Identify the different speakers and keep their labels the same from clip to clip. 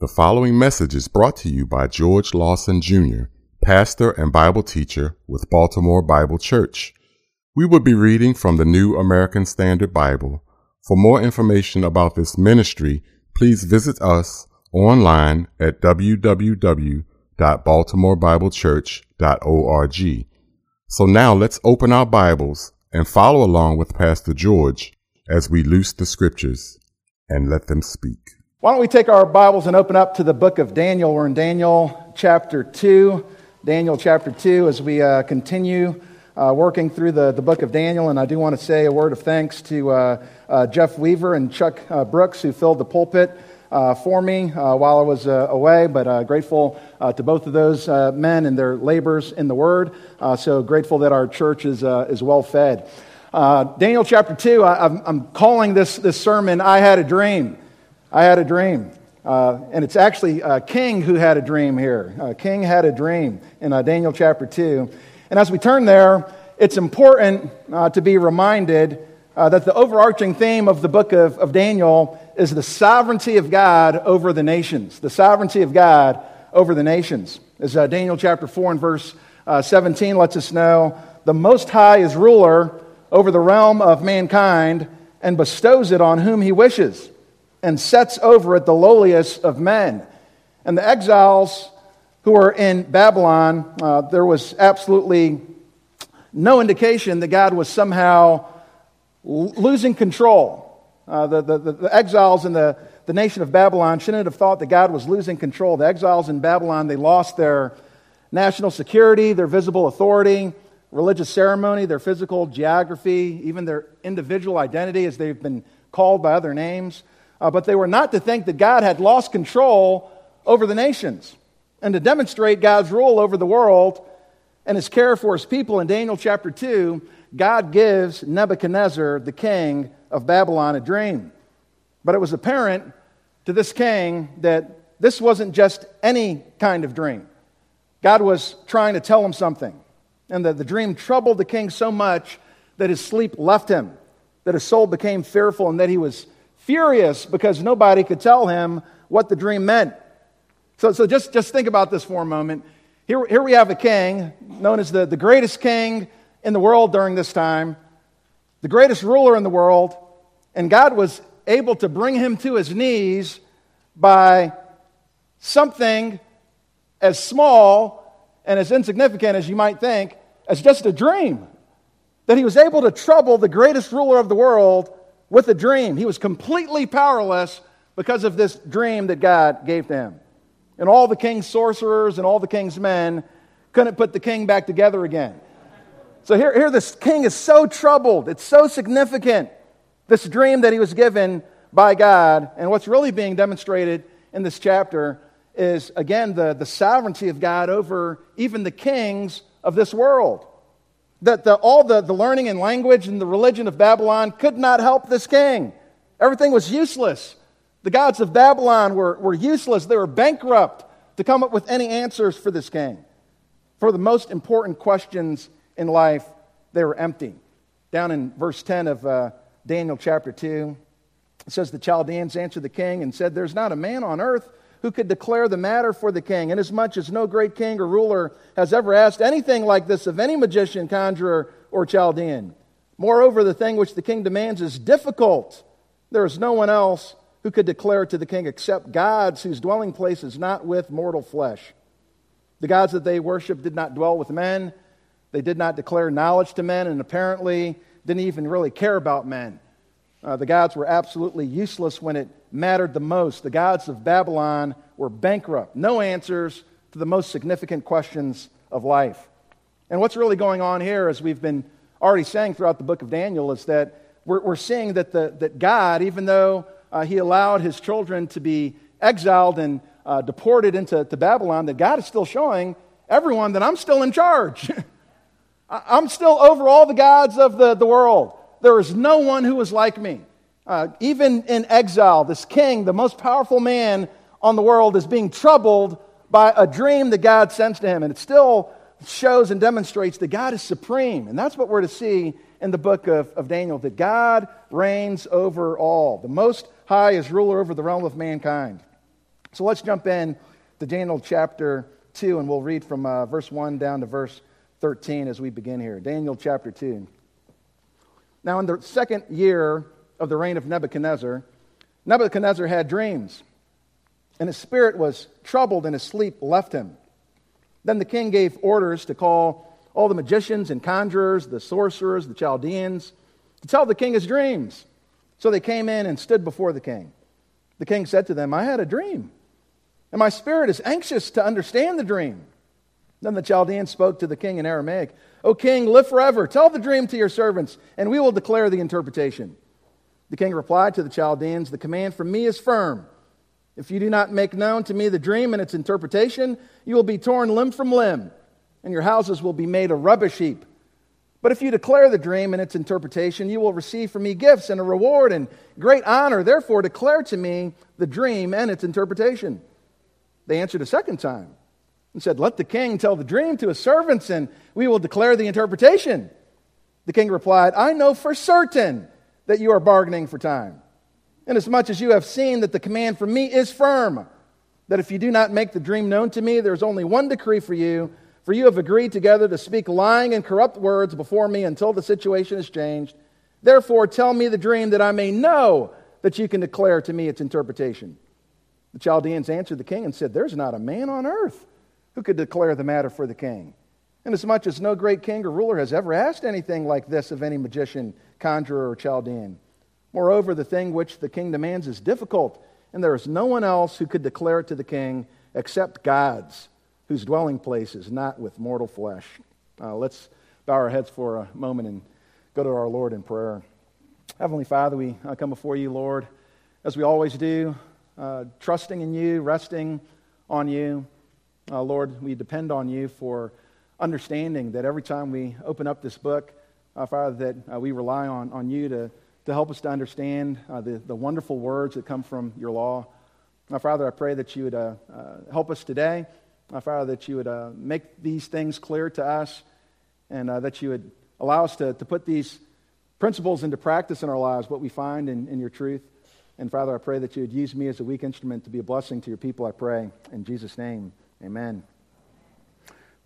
Speaker 1: The following message is brought to you by George Lawson Jr., pastor and Bible teacher with Baltimore Bible Church. We will be reading from the New American Standard Bible. For more information about this ministry, please visit us online at www.baltimorebiblechurch.org. So now let's open our Bibles and follow along with Pastor George as we loose the scriptures and let them speak.
Speaker 2: Why don't we take our Bibles and open up to the book of Daniel? We're in Daniel chapter 2. Daniel chapter 2 as we uh, continue uh, working through the, the book of Daniel. And I do want to say a word of thanks to uh, uh Jeff Weaver and Chuck uh, Brooks who filled the pulpit uh, for me while I was away. But grateful to both of those men and their labors in the Word. so grateful that our church is, is well fed. Daniel chapter 2, I, I'm calling this, this sermon, I Had a Dream. I had a dream. Uh, and it's actually uh, King who had a dream here. Uh, King had a dream in uh, Daniel chapter 2. And as we turn there, it's important uh, to be reminded uh, that the overarching theme of the book of, of Daniel is the sovereignty of God over the nations. The sovereignty of God over the nations. As Daniel chapter 4 and verse 17 lets us know, the Most High is ruler over the realm of mankind and bestows it on whom he wishes and sets over it the lowliest of men. And the exiles who were in Babylon, uh, there was absolutely no indication that God was somehow l- losing control. Uh, the, the, the, exiles in the, the nation of Babylon shouldn't have thought that God was losing control. The exiles in Babylon, they lost their national security, their visible authority, religious ceremony, their physical geography, even their individual identity as they've been called by other names. Uh, but they were not to think that God had lost control over the nations. And to demonstrate God's rule over the world and his care for his people in Daniel chapter 2, God gives Nebuchadnezzar, the king of Babylon, a dream. But it was apparent to this king that this wasn't just any kind of dream. God was trying to tell him something. And the, the dream troubled the king so much that his sleep left him, that his soul became fearful, and that he was furious because nobody could tell him what the dream meant. So, so just, just think about this for a moment. Here, here we have a king known as the, the greatest king in the world during this time, the greatest ruler in the world, and God was able to bring him to his knees by something as small and as insignificant as you might think, as just a dream. That he was able to trouble the greatest ruler of the world with a dream. He was completely powerless because of this dream that God gave him. And all the king's sorcerers and all the king's men couldn't put the king back together again. So here, here this king is so troubled. It's so significant, this dream that he was given by God. And what's really being demonstrated in this chapter is, again, the, the sovereignty of God over even the kings of this world. That the, all the, the learning and language and the religion of Babylon could not help this king. Everything was useless. The gods of Babylon were, were useless. They were bankrupt to come up with any answers for this king. For the most important questions in life, they were empty. Down in verse 10 of uh, Daniel chapter 2, it says, The Chaldeans answered the king and said, There's not a man on earth who could declare the matter for the king, inasmuch as no great king or ruler has ever asked anything like this of any magician, conjurer, or Chaldean. Moreover, the thing which the king demands is difficult. There is no one else who could declare it to the king except gods whose dwelling place is not with mortal flesh. The gods that they worship did not dwell with men, they did not declare knowledge to men, and apparently didn't even really care about men. Uh, the gods were absolutely useless when it mattered the most. The gods of Babylon were bankrupt, no answers to the most significant questions of life. And what's really going on here, as we've been already saying throughout the book of Daniel, is that we're, we're seeing that, the, that God, even though uh, he allowed his children to be exiled and uh, deported into to Babylon, that God is still showing everyone that I'm still in charge. I'm still over all the gods of the, the world. There is no one who is like me. Uh, even in exile, this king, the most powerful man on the world, is being troubled by a dream that God sends to him. And it still shows and demonstrates that God is supreme. And that's what we're to see in the book of, of Daniel that God reigns over all. The Most High is ruler over the realm of mankind. So let's jump in to Daniel chapter 2, and we'll read from uh, verse 1 down to verse 13 as we begin here. Daniel chapter 2. Now, in the second year of the reign of Nebuchadnezzar, Nebuchadnezzar had dreams, and his spirit was troubled, and his sleep left him. Then the king gave orders to call all the magicians and conjurers, the sorcerers, the Chaldeans, to tell the king his dreams. So they came in and stood before the king. The king said to them, I had a dream, and my spirit is anxious to understand the dream. Then the Chaldean spoke to the king in Aramaic, O king, live forever. Tell the dream to your servants, and we will declare the interpretation. The king replied to the Chaldeans, The command from me is firm. If you do not make known to me the dream and its interpretation, you will be torn limb from limb, and your houses will be made a rubbish heap. But if you declare the dream and its interpretation, you will receive from me gifts and a reward and great honor. Therefore, declare to me the dream and its interpretation. They answered a second time and said, Let the king tell the dream to his servants, and we will declare the interpretation. The king replied, I know for certain that you are bargaining for time, inasmuch as you have seen that the command from me is firm, that if you do not make the dream known to me, there is only one decree for you for you have agreed together to speak lying and corrupt words before me until the situation is changed. Therefore, tell me the dream that I may know that you can declare to me its interpretation. The Chaldeans answered the king and said, There's not a man on earth who could declare the matter for the king. Inasmuch as no great king or ruler has ever asked anything like this of any magician, conjurer, or Chaldean. Moreover, the thing which the king demands is difficult, and there is no one else who could declare it to the king except gods whose dwelling place is not with mortal flesh. Uh, let's bow our heads for a moment and go to our Lord in prayer. Heavenly Father, we uh, come before you, Lord, as we always do, uh, trusting in you, resting on you. Uh, Lord, we depend on you for understanding that every time we open up this book, uh, Father, that uh, we rely on, on you to, to help us to understand the, the wonderful words that come from your law. Father, I pray that you would help us today. Uh, Father, that you would uh, make these things clear to us and uh, that you would allow us to, to put these principles into practice in our lives, what we find in, in your truth. And Father, I pray that you would use me as a weak instrument to be a blessing to your people, I pray. In Jesus' name, amen.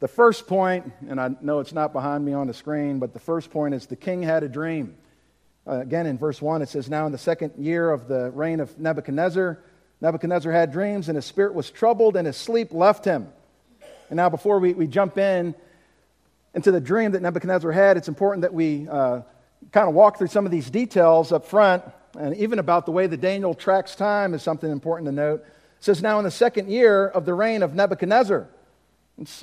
Speaker 2: The first point, and I know it's not behind me on the screen, but the first point is the king had a dream. Uh, again, in verse 1, it says, Now in the second year of the reign of Nebuchadnezzar, Nebuchadnezzar had dreams, and his spirit was troubled, and his sleep left him. And now, before we, we jump in into the dream that Nebuchadnezzar had, it's important that we uh, kind of walk through some of these details up front, and even about the way that Daniel tracks time is something important to note. It says, Now, in the second year of the reign of Nebuchadnezzar,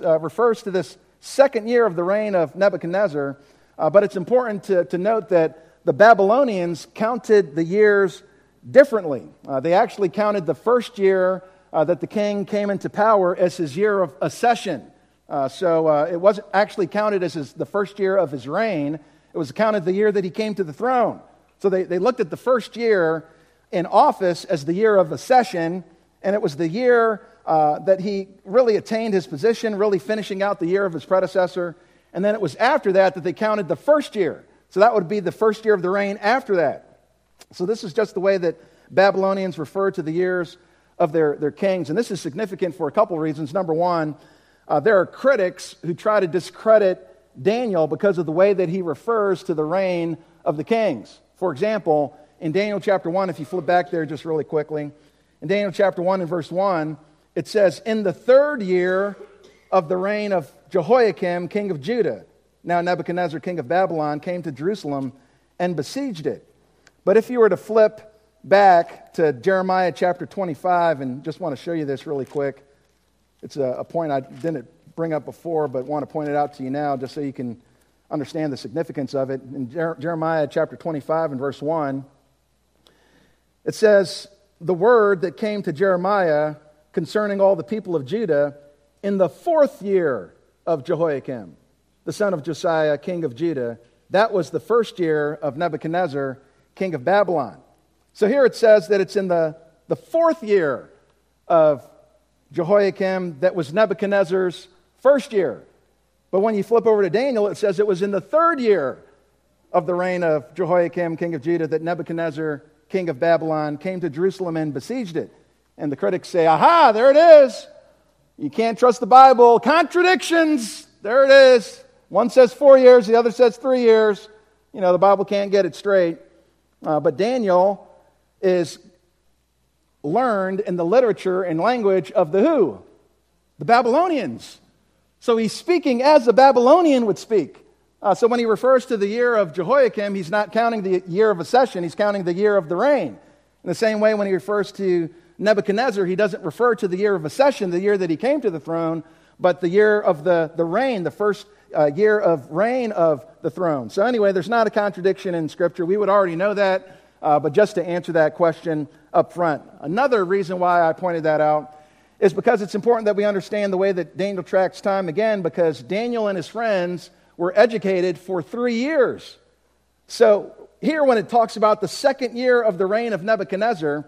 Speaker 2: uh, refers to this second year of the reign of Nebuchadnezzar, uh, but it's important to, to note that the Babylonians counted the years differently. Uh, they actually counted the first year uh, that the king came into power as his year of accession. Uh, so uh, it wasn't actually counted as his, the first year of his reign, it was counted the year that he came to the throne. So they, they looked at the first year in office as the year of accession, and it was the year uh, that he really attained his position, really finishing out the year of his predecessor. And then it was after that that they counted the first year. So that would be the first year of the reign after that. So, this is just the way that Babylonians refer to the years of their, their kings. And this is significant for a couple of reasons. Number one, uh, there are critics who try to discredit Daniel because of the way that he refers to the reign of the kings. For example, in Daniel chapter 1, if you flip back there just really quickly, in Daniel chapter 1 and verse 1, it says, In the third year of the reign of Jehoiakim, king of Judah, now Nebuchadnezzar, king of Babylon, came to Jerusalem and besieged it. But if you were to flip back to Jeremiah chapter 25, and just want to show you this really quick, it's a, a point I didn't bring up before, but want to point it out to you now just so you can understand the significance of it. In Jer- Jeremiah chapter 25 and verse 1, it says, The word that came to Jeremiah concerning all the people of Judah in the fourth year of Jehoiakim, the son of Josiah, king of Judah. That was the first year of Nebuchadnezzar, king of Babylon. So here it says that it's in the, the fourth year of Jehoiakim that was Nebuchadnezzar's first year. But when you flip over to Daniel, it says it was in the third year of the reign of Jehoiakim, king of Judah, that Nebuchadnezzar, king of Babylon, came to Jerusalem and besieged it. And the critics say, aha, there it is. You can't trust the Bible. Contradictions. There it is. One says four years, the other says three years. You know, the Bible can't get it straight. Uh, but Daniel is learned in the literature and language of the who? The Babylonians. So he's speaking as a Babylonian would speak. Uh, so when he refers to the year of Jehoiakim, he's not counting the year of accession, he's counting the year of the reign. In the same way, when he refers to Nebuchadnezzar, he doesn't refer to the year of accession, the year that he came to the throne, but the year of the, the reign, the first uh, year of reign of the throne. So, anyway, there's not a contradiction in Scripture. We would already know that, uh, but just to answer that question up front. Another reason why I pointed that out is because it's important that we understand the way that Daniel tracks time again, because Daniel and his friends were educated for three years. So, here, when it talks about the second year of the reign of Nebuchadnezzar,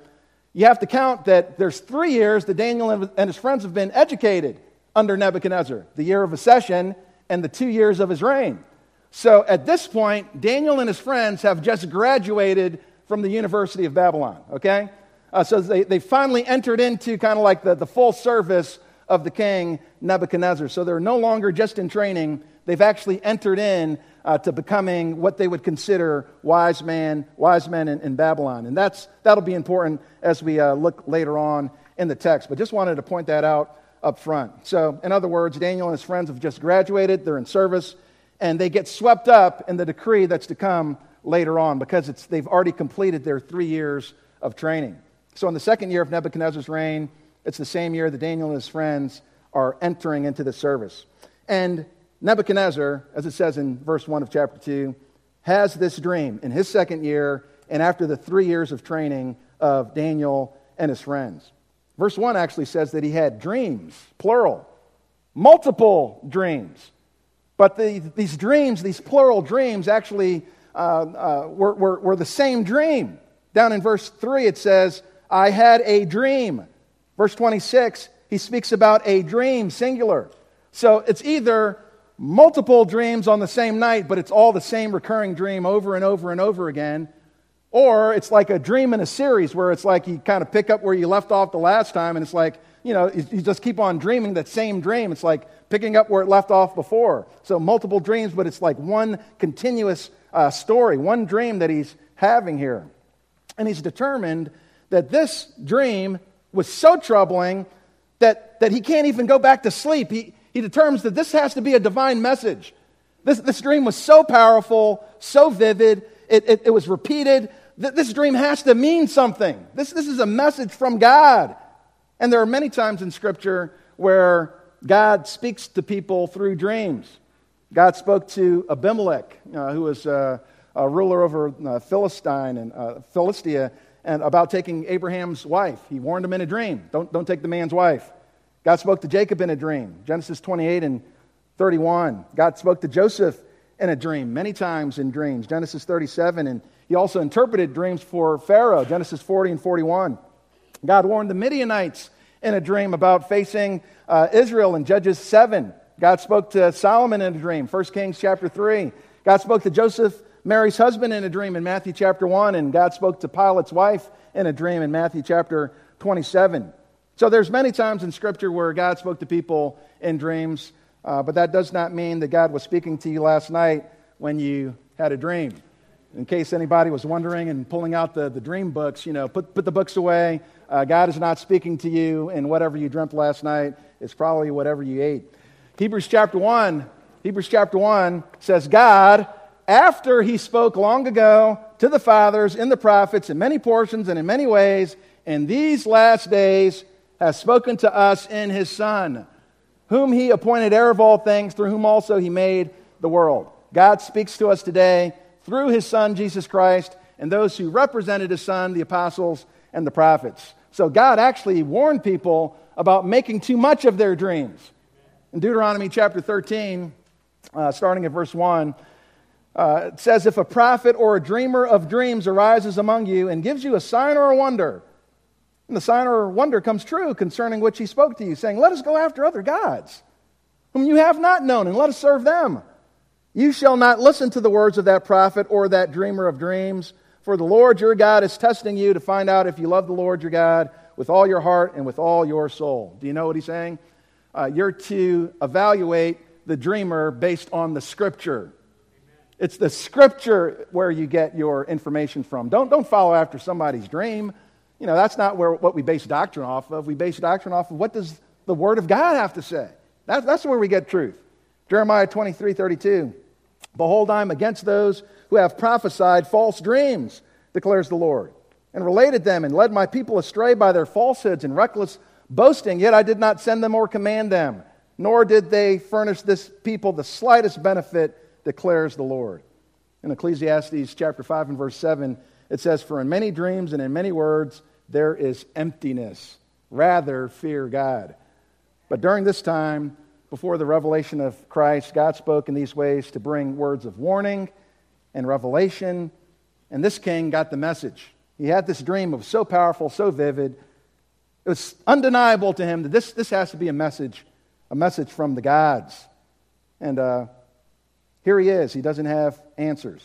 Speaker 2: you have to count that there's three years that Daniel and his friends have been educated under Nebuchadnezzar the year of accession and the two years of his reign. So at this point, Daniel and his friends have just graduated from the University of Babylon, okay? Uh, so they, they finally entered into kind of like the, the full service of the king Nebuchadnezzar. So they're no longer just in training, they've actually entered in uh, to becoming what they would consider wise man, wise men in, in Babylon. And that's, that'll be important as we uh, look later on in the text. But just wanted to point that out up front. So, in other words, Daniel and his friends have just graduated, they're in service, and they get swept up in the decree that's to come later on because it's, they've already completed their three years of training. So, in the second year of Nebuchadnezzar's reign, it's the same year that Daniel and his friends are entering into the service. And Nebuchadnezzar, as it says in verse 1 of chapter 2, has this dream in his second year and after the three years of training of Daniel and his friends. Verse 1 actually says that he had dreams, plural, multiple dreams. But the, these dreams, these plural dreams, actually uh, uh, were, were, were the same dream. Down in verse 3, it says, I had a dream. Verse 26, he speaks about a dream, singular. So it's either multiple dreams on the same night, but it's all the same recurring dream over and over and over again. Or it's like a dream in a series where it's like you kind of pick up where you left off the last time, and it's like, you know, you just keep on dreaming that same dream. It's like picking up where it left off before. So multiple dreams, but it's like one continuous uh, story, one dream that he's having here. And he's determined that this dream was so troubling that, that he can't even go back to sleep. He, he determines that this has to be a divine message. This, this dream was so powerful, so vivid, it, it, it was repeated this dream has to mean something. This, this is a message from God. And there are many times in Scripture where God speaks to people through dreams. God spoke to Abimelech, uh, who was uh, a ruler over uh, Philistine and uh, Philistia, and about taking Abraham's wife. He warned him in a dream don't, don't take the man's wife. God spoke to Jacob in a dream, Genesis 28 and 31. God spoke to Joseph in a dream, many times in dreams, Genesis 37 and he also interpreted dreams for Pharaoh, Genesis 40 and 41. God warned the Midianites in a dream about facing uh, Israel in Judges 7. God spoke to Solomon in a dream, 1 Kings chapter 3. God spoke to Joseph, Mary's husband, in a dream in Matthew chapter 1. And God spoke to Pilate's wife in a dream in Matthew chapter 27. So there's many times in Scripture where God spoke to people in dreams, uh, but that does not mean that God was speaking to you last night when you had a dream in case anybody was wondering and pulling out the, the dream books, you know, put, put the books away. Uh, God is not speaking to you, and whatever you dreamt last night is probably whatever you ate. Hebrews chapter 1, Hebrews chapter 1 says, God, after he spoke long ago to the fathers in the prophets in many portions and in many ways, in these last days has spoken to us in his Son, whom he appointed heir of all things, through whom also he made the world. God speaks to us today through his son, Jesus Christ, and those who represented his son, the apostles and the prophets. So God actually warned people about making too much of their dreams. In Deuteronomy chapter 13, uh, starting at verse 1, uh, it says, If a prophet or a dreamer of dreams arises among you and gives you a sign or a wonder, and the sign or wonder comes true concerning which he spoke to you, saying, Let us go after other gods, whom you have not known, and let us serve them. You shall not listen to the words of that prophet or that dreamer of dreams, for the Lord your God is testing you to find out if you love the Lord your God with all your heart and with all your soul. Do you know what he's saying? Uh, you're to evaluate the dreamer based on the scripture. It's the scripture where you get your information from. Don't, don't follow after somebody's dream. You know, that's not where, what we base doctrine off of. We base doctrine off of what does the Word of God have to say. That, that's where we get truth. Jeremiah 23 32. Behold, I am against those who have prophesied false dreams, declares the Lord, and related them and led my people astray by their falsehoods and reckless boasting, yet I did not send them or command them, nor did they furnish this people the slightest benefit declares the Lord. In Ecclesiastes chapter 5 and verse 7, it says, For in many dreams and in many words there is emptiness. Rather, fear God. But during this time, before the revelation of Christ, God spoke in these ways to bring words of warning and revelation. And this king got the message. He had this dream of so powerful, so vivid. It was undeniable to him that this, this has to be a message, a message from the gods. And uh, here he is. He doesn't have answers.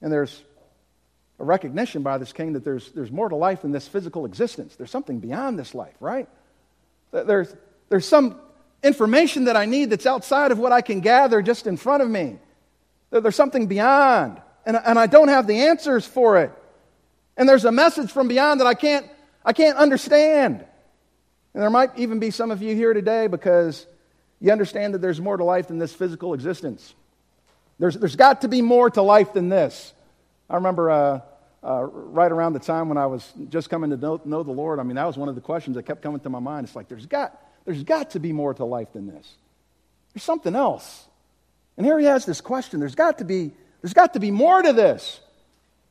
Speaker 2: And there's a recognition by this king that there's, there's more to life than this physical existence. There's something beyond this life, right? There's, there's some information that I need that's outside of what I can gather just in front of me. There's something beyond, and, and I don't have the answers for it. And there's a message from beyond that I can't, I can't understand. And there might even be some of you here today because you understand that there's more to life than this physical existence. There's, there's got to be more to life than this. I remember uh, uh, right around the time when I was just coming to know, know, the Lord, I mean, that was one of the questions that kept coming to my mind. It's like, there's got, there's got to be more to life than this. There's something else. And here he has this question there's got to be, there's got to be more to this.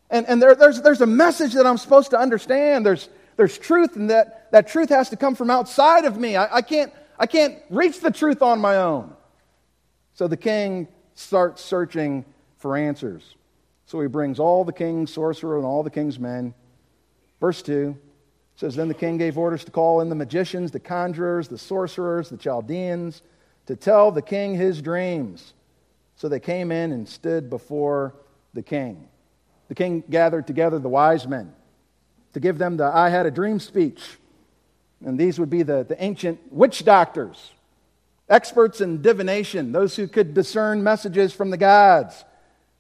Speaker 2: And, and there, there's, there's a message that I'm supposed to understand. There's, there's truth, and that, that truth has to come from outside of me. I, I can't I can't reach the truth on my own. So the king starts searching for answers. So he brings all the king's sorcerer and all the king's men. Verse 2 says Then the king gave orders to call in the magicians, the conjurers, the sorcerers, the Chaldeans, to tell the king his dreams. So they came in and stood before the king. The king gathered together the wise men to give them the I had a dream speech. And these would be the, the ancient witch doctors, experts in divination, those who could discern messages from the gods.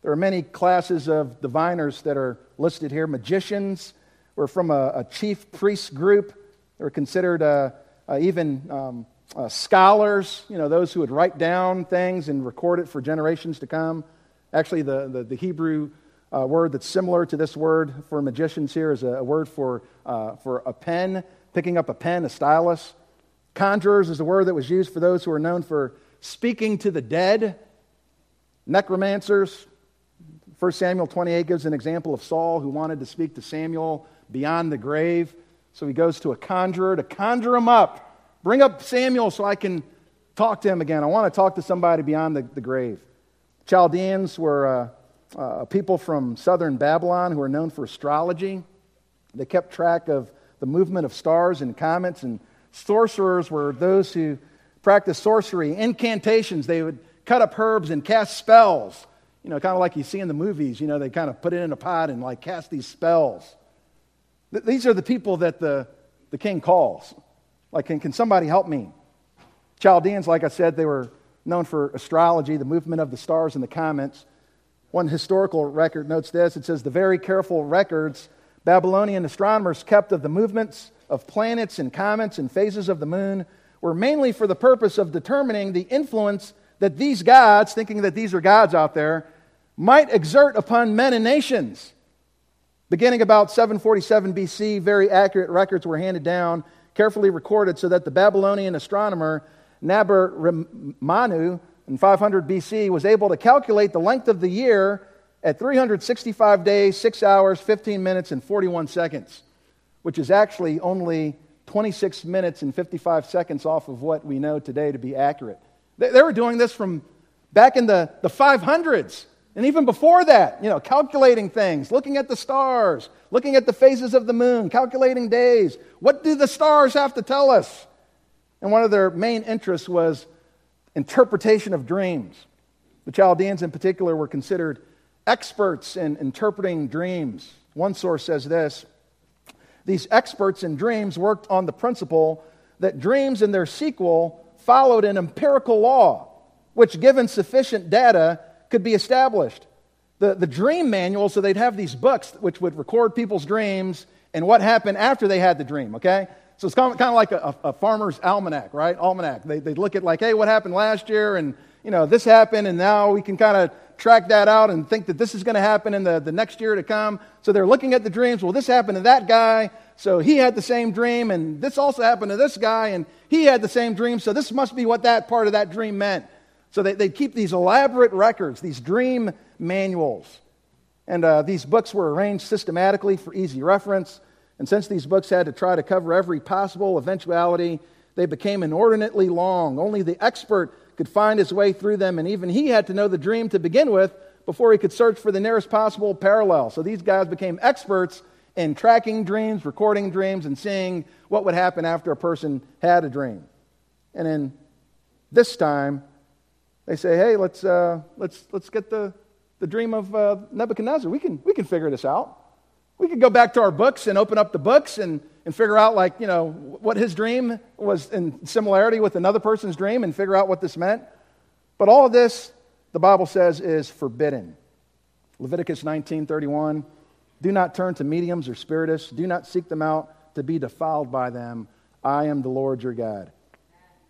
Speaker 2: There are many classes of diviners that are listed here. Magicians were from a, a chief priest group. They were considered uh, uh, even um, uh, scholars, you know, those who would write down things and record it for generations to come. Actually, the, the, the Hebrew uh, word that's similar to this word for magicians here is a, a word for, uh, for a pen picking up a pen, a stylus. Conjurers is a word that was used for those who are known for speaking to the dead. Necromancers. 1 Samuel 28 gives an example of Saul who wanted to speak to Samuel beyond the grave. So he goes to a conjurer to conjure him up. Bring up Samuel so I can talk to him again. I want to talk to somebody beyond the, the grave. Chaldeans were uh, uh, people from southern Babylon who are known for astrology. They kept track of the movement of stars and comets, and sorcerers were those who practiced sorcery, incantations. They would cut up herbs and cast spells. You know, kind of like you see in the movies, you know, they kind of put it in a pot and like cast these spells. Th- these are the people that the, the king calls. Like, can, can somebody help me? Chaldeans, like I said, they were known for astrology, the movement of the stars and the comets. One historical record notes this it says, the very careful records Babylonian astronomers kept of the movements of planets and comets and phases of the moon were mainly for the purpose of determining the influence that these gods, thinking that these are gods out there, might exert upon men and nations. Beginning about 747 BC, very accurate records were handed down, carefully recorded, so that the Babylonian astronomer Nabar-Manu in 500 BC was able to calculate the length of the year at 365 days, 6 hours, 15 minutes, and 41 seconds, which is actually only 26 minutes and 55 seconds off of what we know today to be accurate. They, they were doing this from back in the, the 500s. And even before that, you know, calculating things, looking at the stars, looking at the phases of the moon, calculating days. What do the stars have to tell us? And one of their main interests was interpretation of dreams. The Chaldeans, in particular, were considered experts in interpreting dreams. One source says this these experts in dreams worked on the principle that dreams and their sequel followed an empirical law, which, given sufficient data, could be established. The, the dream manual, so they'd have these books which would record people's dreams and what happened after they had the dream, okay? So it's kind of, kind of like a, a, farmer's almanac, right? Almanac. They, they look at, like, hey, what happened last year? And, you know, this happened, and now we can kind of track that out and think that this is going to happen in the, the next year to come. So they're looking at the dreams. Well, this happened to that guy, so he had the same dream, and this also happened to this guy, and he had the same dream, so this must be what that part of that dream meant. So they, they keep these elaborate records, these dream manuals. And uh, these books were arranged systematically for easy reference. And since these books had to try to cover every possible eventuality, they became inordinately long. Only the expert could find his way through them, and even he had to know the dream to begin with before he could search for the nearest possible parallel. So these guys became experts in tracking dreams, recording dreams, and seeing what would happen after a person had a dream. And then this time, they say, hey, let's, uh, let's, let's get the, the dream of uh, Nebuchadnezzar. We can, we can figure this out. We could go back to our books and open up the books and, and figure out, like, you know, what his dream was in similarity with another person's dream and figure out what this meant. But all of this, the Bible says, is forbidden. Leviticus 19:31, do not turn to mediums or spiritists, do not seek them out to be defiled by them. I am the Lord your God.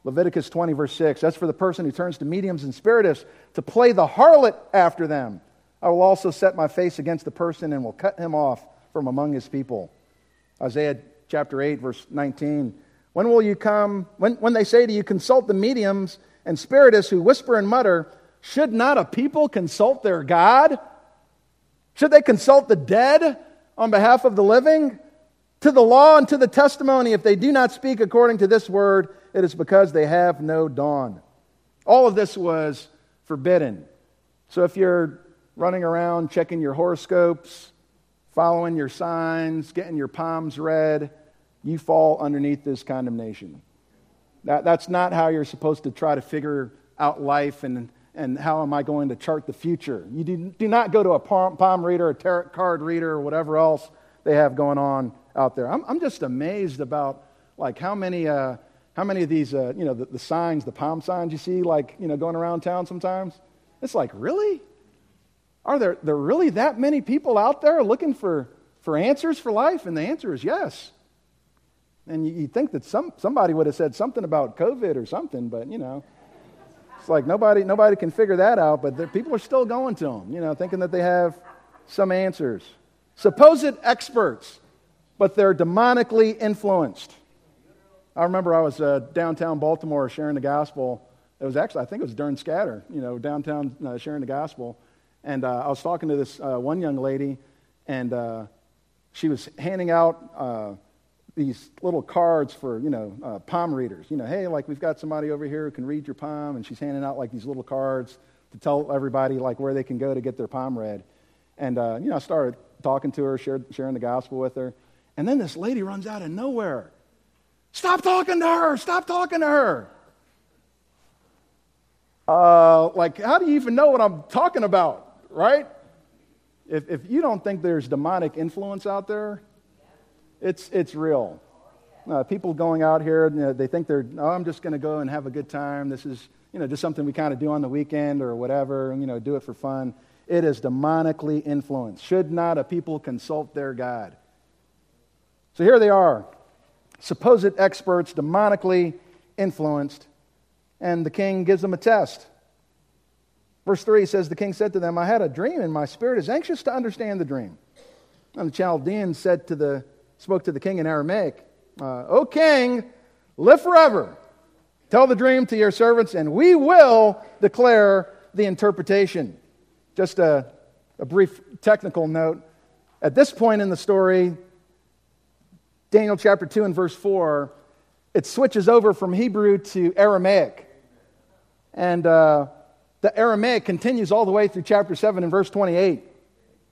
Speaker 2: Leviticus 20, verse 6, that's for the person who turns to mediums and spiritists to play the harlot after them. I will also set my face against the person and will cut him off from among his people. Isaiah chapter 8, verse 19. When will you come? When, when they say to you, consult the mediums and spiritists who whisper and mutter, should not a people consult their God? Should they consult the dead on behalf of the living? To the law and to the testimony, if they do not speak according to this word, it is because they have no dawn. All of this was forbidden. So if you're running around checking your horoscopes, following your signs, getting your palms read, you fall underneath this condemnation. That, that's not how you're supposed to try to figure out life and, and how am I going to chart the future. You do, do not go to a palm, palm reader, a tarot card reader, or whatever else they have going on out there. I'm, I'm just amazed about like how many, uh, how many of these, uh, you know, the, the signs, the palm signs you see like, you know, going around town sometimes. It's like, really? Are there, there really that many people out there looking for, for answers for life? And the answer is yes. And you, you think that some, somebody would have said something about COVID or something, but you know, it's like nobody, nobody can figure that out, but people are still going to them, you know, thinking that they have some answers. Supposed experts, but they're demonically influenced. I remember I was uh, downtown Baltimore sharing the gospel. It was actually, I think it was during Scatter, you know, downtown uh, sharing the gospel. And uh, I was talking to this uh, one young lady, and uh, she was handing out uh, these little cards for, you know, uh, palm readers. You know, hey, like we've got somebody over here who can read your palm, and she's handing out like these little cards to tell everybody like where they can go to get their palm read. And uh, you know, I started talking to her, shared, sharing the gospel with her, and then this lady runs out of nowhere. Stop talking to her! Stop talking to her! Uh, like, how do you even know what I'm talking about? right? If, if you don't think there's demonic influence out there, it's, it's real. Uh, people going out here, you know, they think they're, oh, I'm just going to go and have a good time. This is, you know, just something we kind of do on the weekend or whatever, you know, do it for fun. It is demonically influenced. Should not a people consult their God? So here they are, supposed experts, demonically influenced, and the king gives them a test. Verse 3 says, The king said to them, I had a dream, and my spirit is anxious to understand the dream. And the Chaldeans said to the, spoke to the king in Aramaic, uh, O king, live forever. Tell the dream to your servants, and we will declare the interpretation. Just a, a brief technical note. At this point in the story, Daniel chapter 2 and verse 4, it switches over from Hebrew to Aramaic. And uh, the Aramaic continues all the way through chapter 7 and verse 28.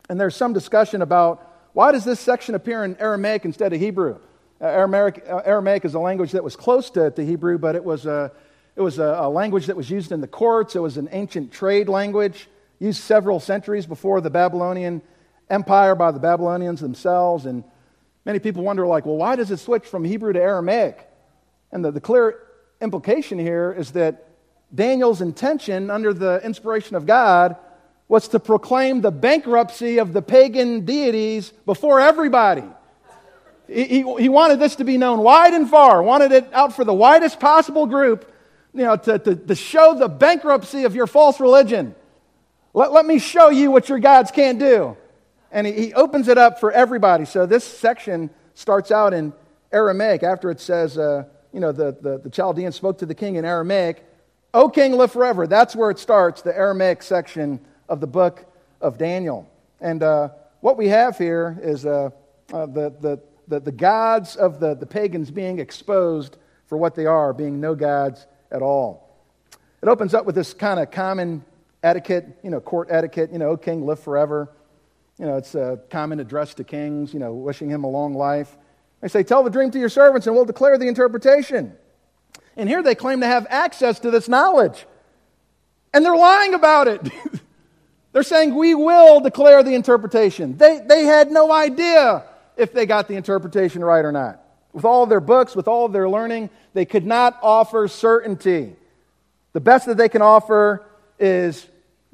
Speaker 2: And there's some discussion about why does this section appear in Aramaic instead of Hebrew? Uh, Aramaic, uh, Aramaic is a language that was close to, to Hebrew, but it was, a, it was a, a, language that was used in the courts. It was an ancient trade language, used several centuries before the Babylonian Empire by the Babylonians themselves. And Many people wonder, like, well, why does it switch from Hebrew to Aramaic? And the, the clear implication here is that Daniel's intention, under the inspiration of God, was to proclaim the bankruptcy of the pagan deities before everybody. He, he, he, wanted this to be known wide and far, wanted it out for the widest possible group, you know, to, to, to show the bankruptcy of your false religion. Let, let me show you what your gods can't do. And he, he opens it up for everybody. So this section starts out in Aramaic after it says, uh, you know, the, the, the Chaldean spoke to the king in Aramaic. O king, live forever. That's where it starts, the Aramaic section of the book of Daniel. And uh, what we have here is uh, uh, the, the, the, the, gods of the, the pagans being exposed for what they are, being no gods at all. It opens up with this kind of common etiquette, you know, court etiquette, you know, O king, live forever. You know, it's a common address to kings, you know, wishing him a long life. They say, Tell the dream to your servants and we'll declare the interpretation. And here they claim to have access to this knowledge. And they're lying about it. they're saying, We will declare the interpretation. They, they had no idea if they got the interpretation right or not. With all of their books, with all of their learning, they could not offer certainty. The best that they can offer is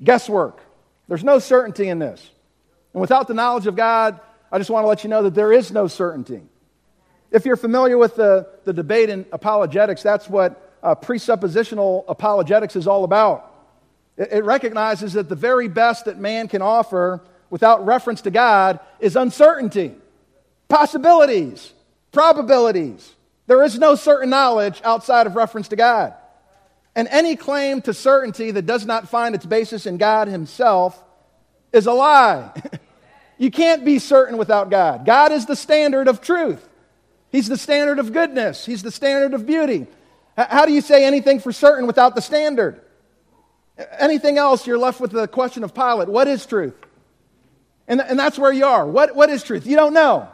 Speaker 2: guesswork. There's no certainty in this. And without the knowledge of God, I just want to let you know that there is no certainty. If you're familiar with the, the debate in apologetics, that's what uh, presuppositional apologetics is all about. It, recognizes that the very best that man can offer without reference to God is uncertainty, possibilities, probabilities. There is no certain knowledge outside of reference to God. And any claim to certainty that does not find its basis in God Himself is a lie. you can't be certain without God. God is the standard of truth. He's the standard of goodness. He's the standard of beauty. How do you say anything for certain without the standard? Anything else, you're left with the question of Pilate what is truth? And, and that's where you are. What, what is truth? You don't know.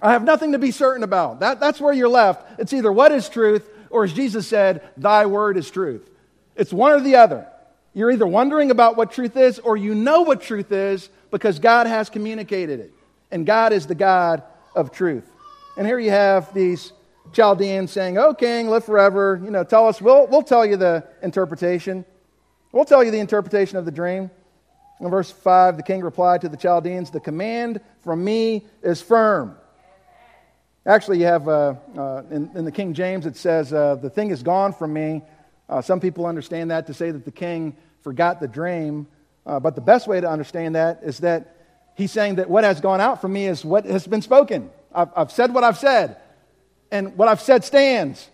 Speaker 2: I have nothing to be certain about. That, that's where you're left. It's either what is truth, or as Jesus said, thy word is truth. It's one or the other. You're either wondering about what truth is, or you know what truth is because God has communicated it. And God is the God of truth. And here you have these Chaldeans saying, Oh, king, live forever. You know, tell us, we'll, we'll tell you the interpretation. We'll tell you the interpretation of the dream. In verse 5, the king replied to the Chaldeans, The command from me is firm. Actually, you have uh, uh, in, in, the King James, it says, uh, The thing is gone from me. Uh, some people understand that to say that the king forgot the dream. Uh, but the best way to understand that is that he's saying that what has gone out from me is what has been spoken. I've, I've said what I've said, and what I've said stands.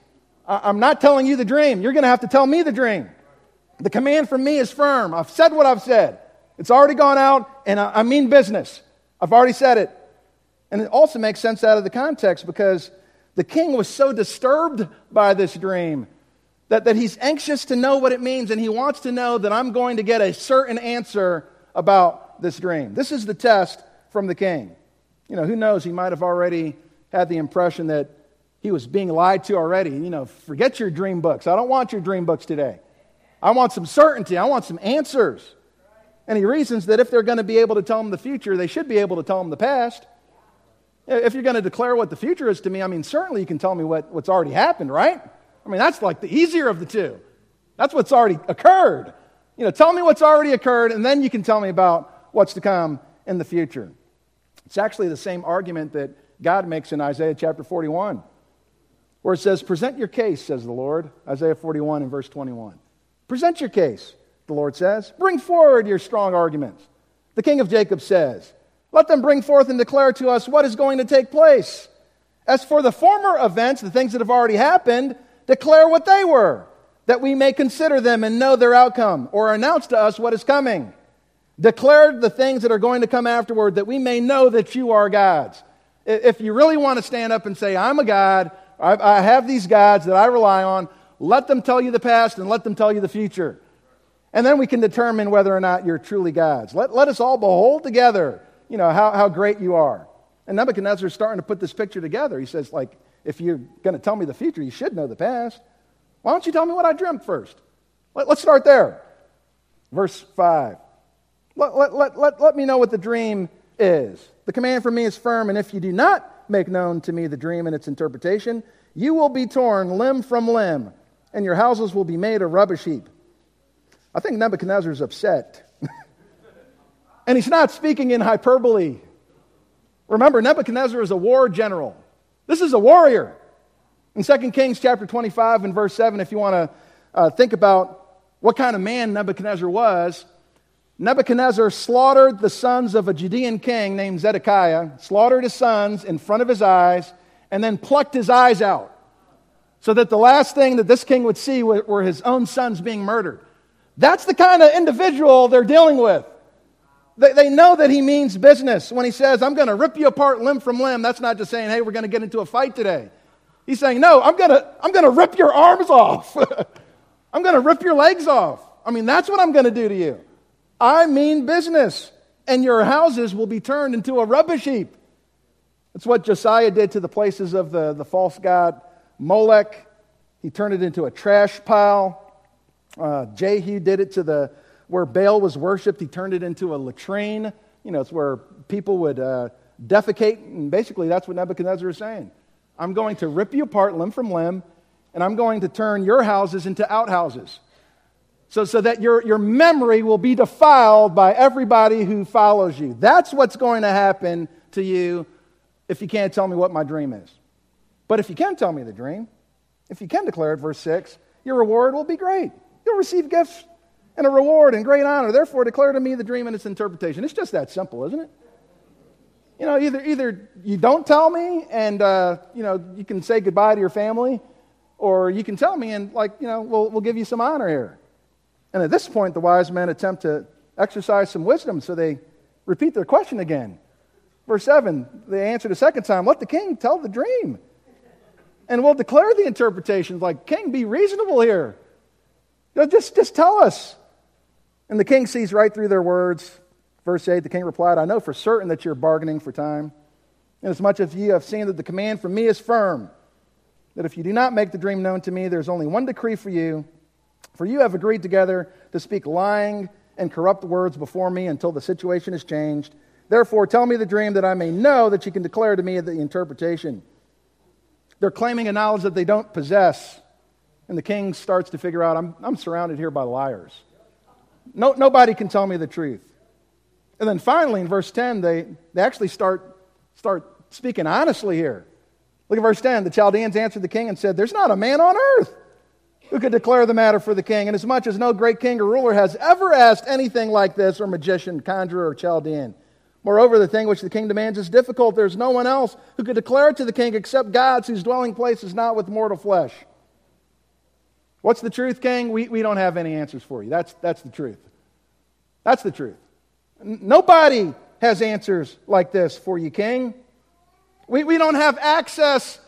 Speaker 2: I, I'm not telling you the dream. You're going to have to tell me the dream. The command from me is firm. I've said what I've said. It's already gone out, and I, mean business. I've already said it. And it also makes sense out of the context because the king was so disturbed by this dream that, that he's anxious to know what it means, and he wants to know that I'm going to get a certain answer about this dream. This is the test from the king. You know, who knows? He might have already had the impression that he was being lied to already. You know, forget your dream books. I don't want your dream books today. I want some certainty. I want some answers. And he reasons that if they're going to be able to tell him the future, they should be able to tell him the past. If you're going to declare what the future is to me, I mean, certainly you can tell me what, what's already happened, right? I mean, that's like the easier of the two. That's what's already occurred. You know, tell me what's already occurred, and then you can tell me about what's to come in the future. It's actually the same argument that God makes in Isaiah chapter 41, where it says, Present your case, says the Lord. Isaiah 41 and verse 21. Present your case, the Lord says. Bring forward your strong arguments. The king of Jacob says, Let them bring forth and declare to us what is going to take place. As for the former events, the things that have already happened, declare what they were, that we may consider them and know their outcome, or announce to us what is coming. Declare the things that are going to come afterward that we may know that you are gods. If you really want to stand up and say, I'm a God, I have these gods that I rely on, let them tell you the past and let them tell you the future. And then we can determine whether or not you're truly gods. Let, let us all behold together, you know, how, how great you are. And Nebuchadnezzar is starting to put this picture together. He says, like, if you're going to tell me the future, you should know the past. Why don't you tell me what I dreamt first? Let, us start there. Verse 5. Let, let, let, let, let me know what the dream is. The command from me is firm, and if you do not make known to me the dream and its interpretation, you will be torn limb from limb, and your houses will be made a rubbish heap. I think Nebuchadnezzar is upset. and he's not speaking in hyperbole. Remember, Nebuchadnezzar is a war general. This is a warrior. In 2 Kings chapter 25 and verse 7, if you want to uh, think about what kind of man Nebuchadnezzar was, Nebuchadnezzar slaughtered the sons of a Judean king named Zedekiah, slaughtered his sons in front of his eyes, and then plucked his eyes out. So that the last thing that this king would see were his own sons being murdered. That's the kind of individual they're dealing with. They, they know that he means business. When he says, I'm going to rip you apart limb from limb, that's not just saying, hey, we're going to get into a fight today. He's saying, no, I'm going to I'm going to rip your arms off. I'm going to rip your legs off. I mean, that's what I'm going to do to you. I mean business, and your houses will be turned into a rubbish heap. That's what Josiah did to the places of the, the false god Molech. He turned it into a trash pile. Uh, Jehu did it to the where Baal was worshipped. He turned it into a latrine. You know, it's where people would uh, defecate, and basically that's what Nebuchadnezzar is saying. I'm going to rip you apart limb from limb, and I'm going to turn your houses into outhouses. So, so that your, your memory will be defiled by everybody who follows you. That's what's going to happen to you if you can't tell me what my dream is. But if you can tell me the dream, if you can declare it, verse 6, your reward will be great. You'll receive gifts and a reward and great honor. Therefore, declare to me the dream and its interpretation. It's just that simple, isn't it? You know, either, either you don't tell me and, uh, you know, you can say goodbye to your family, or you can tell me and, like, you know, we'll, we'll give you some honor here. And at this point, the wise men attempt to exercise some wisdom, so they repeat their question again. Verse 7, they answered a second time, Let the king tell the dream. And we'll declare the interpretation. Like, king, be reasonable here. Just, just tell us. And the king sees right through their words. Verse 8, the king replied, I know for certain that you're bargaining for time, inasmuch as you have seen that the command from me is firm, that if you do not make the dream known to me, there's only one decree for you for you have agreed together to speak lying and corrupt words before me until the situation is changed. Therefore, tell me the dream that I may know that you can declare to me the interpretation. They're claiming a knowledge that they don't possess. And the king starts to figure out, I'm, I'm surrounded here by liars. No, nobody can tell me the truth. And then finally, in verse 10, they, they actually start, start speaking honestly here. Look at verse 10. The Chaldeans answered the king and said, There's not a man on earth who could declare the matter for the king. And as much as no great king or ruler has ever asked anything like this, or magician, conjurer, or Chaldean. Moreover, the thing which the king demands is difficult. There's no one else who could declare it to the king except God's, whose dwelling place is not with mortal flesh. What's the truth, king? We, we don't have any answers for you. That's, that's the truth. That's the truth. Nobody has answers like this for you, king. We, we don't have access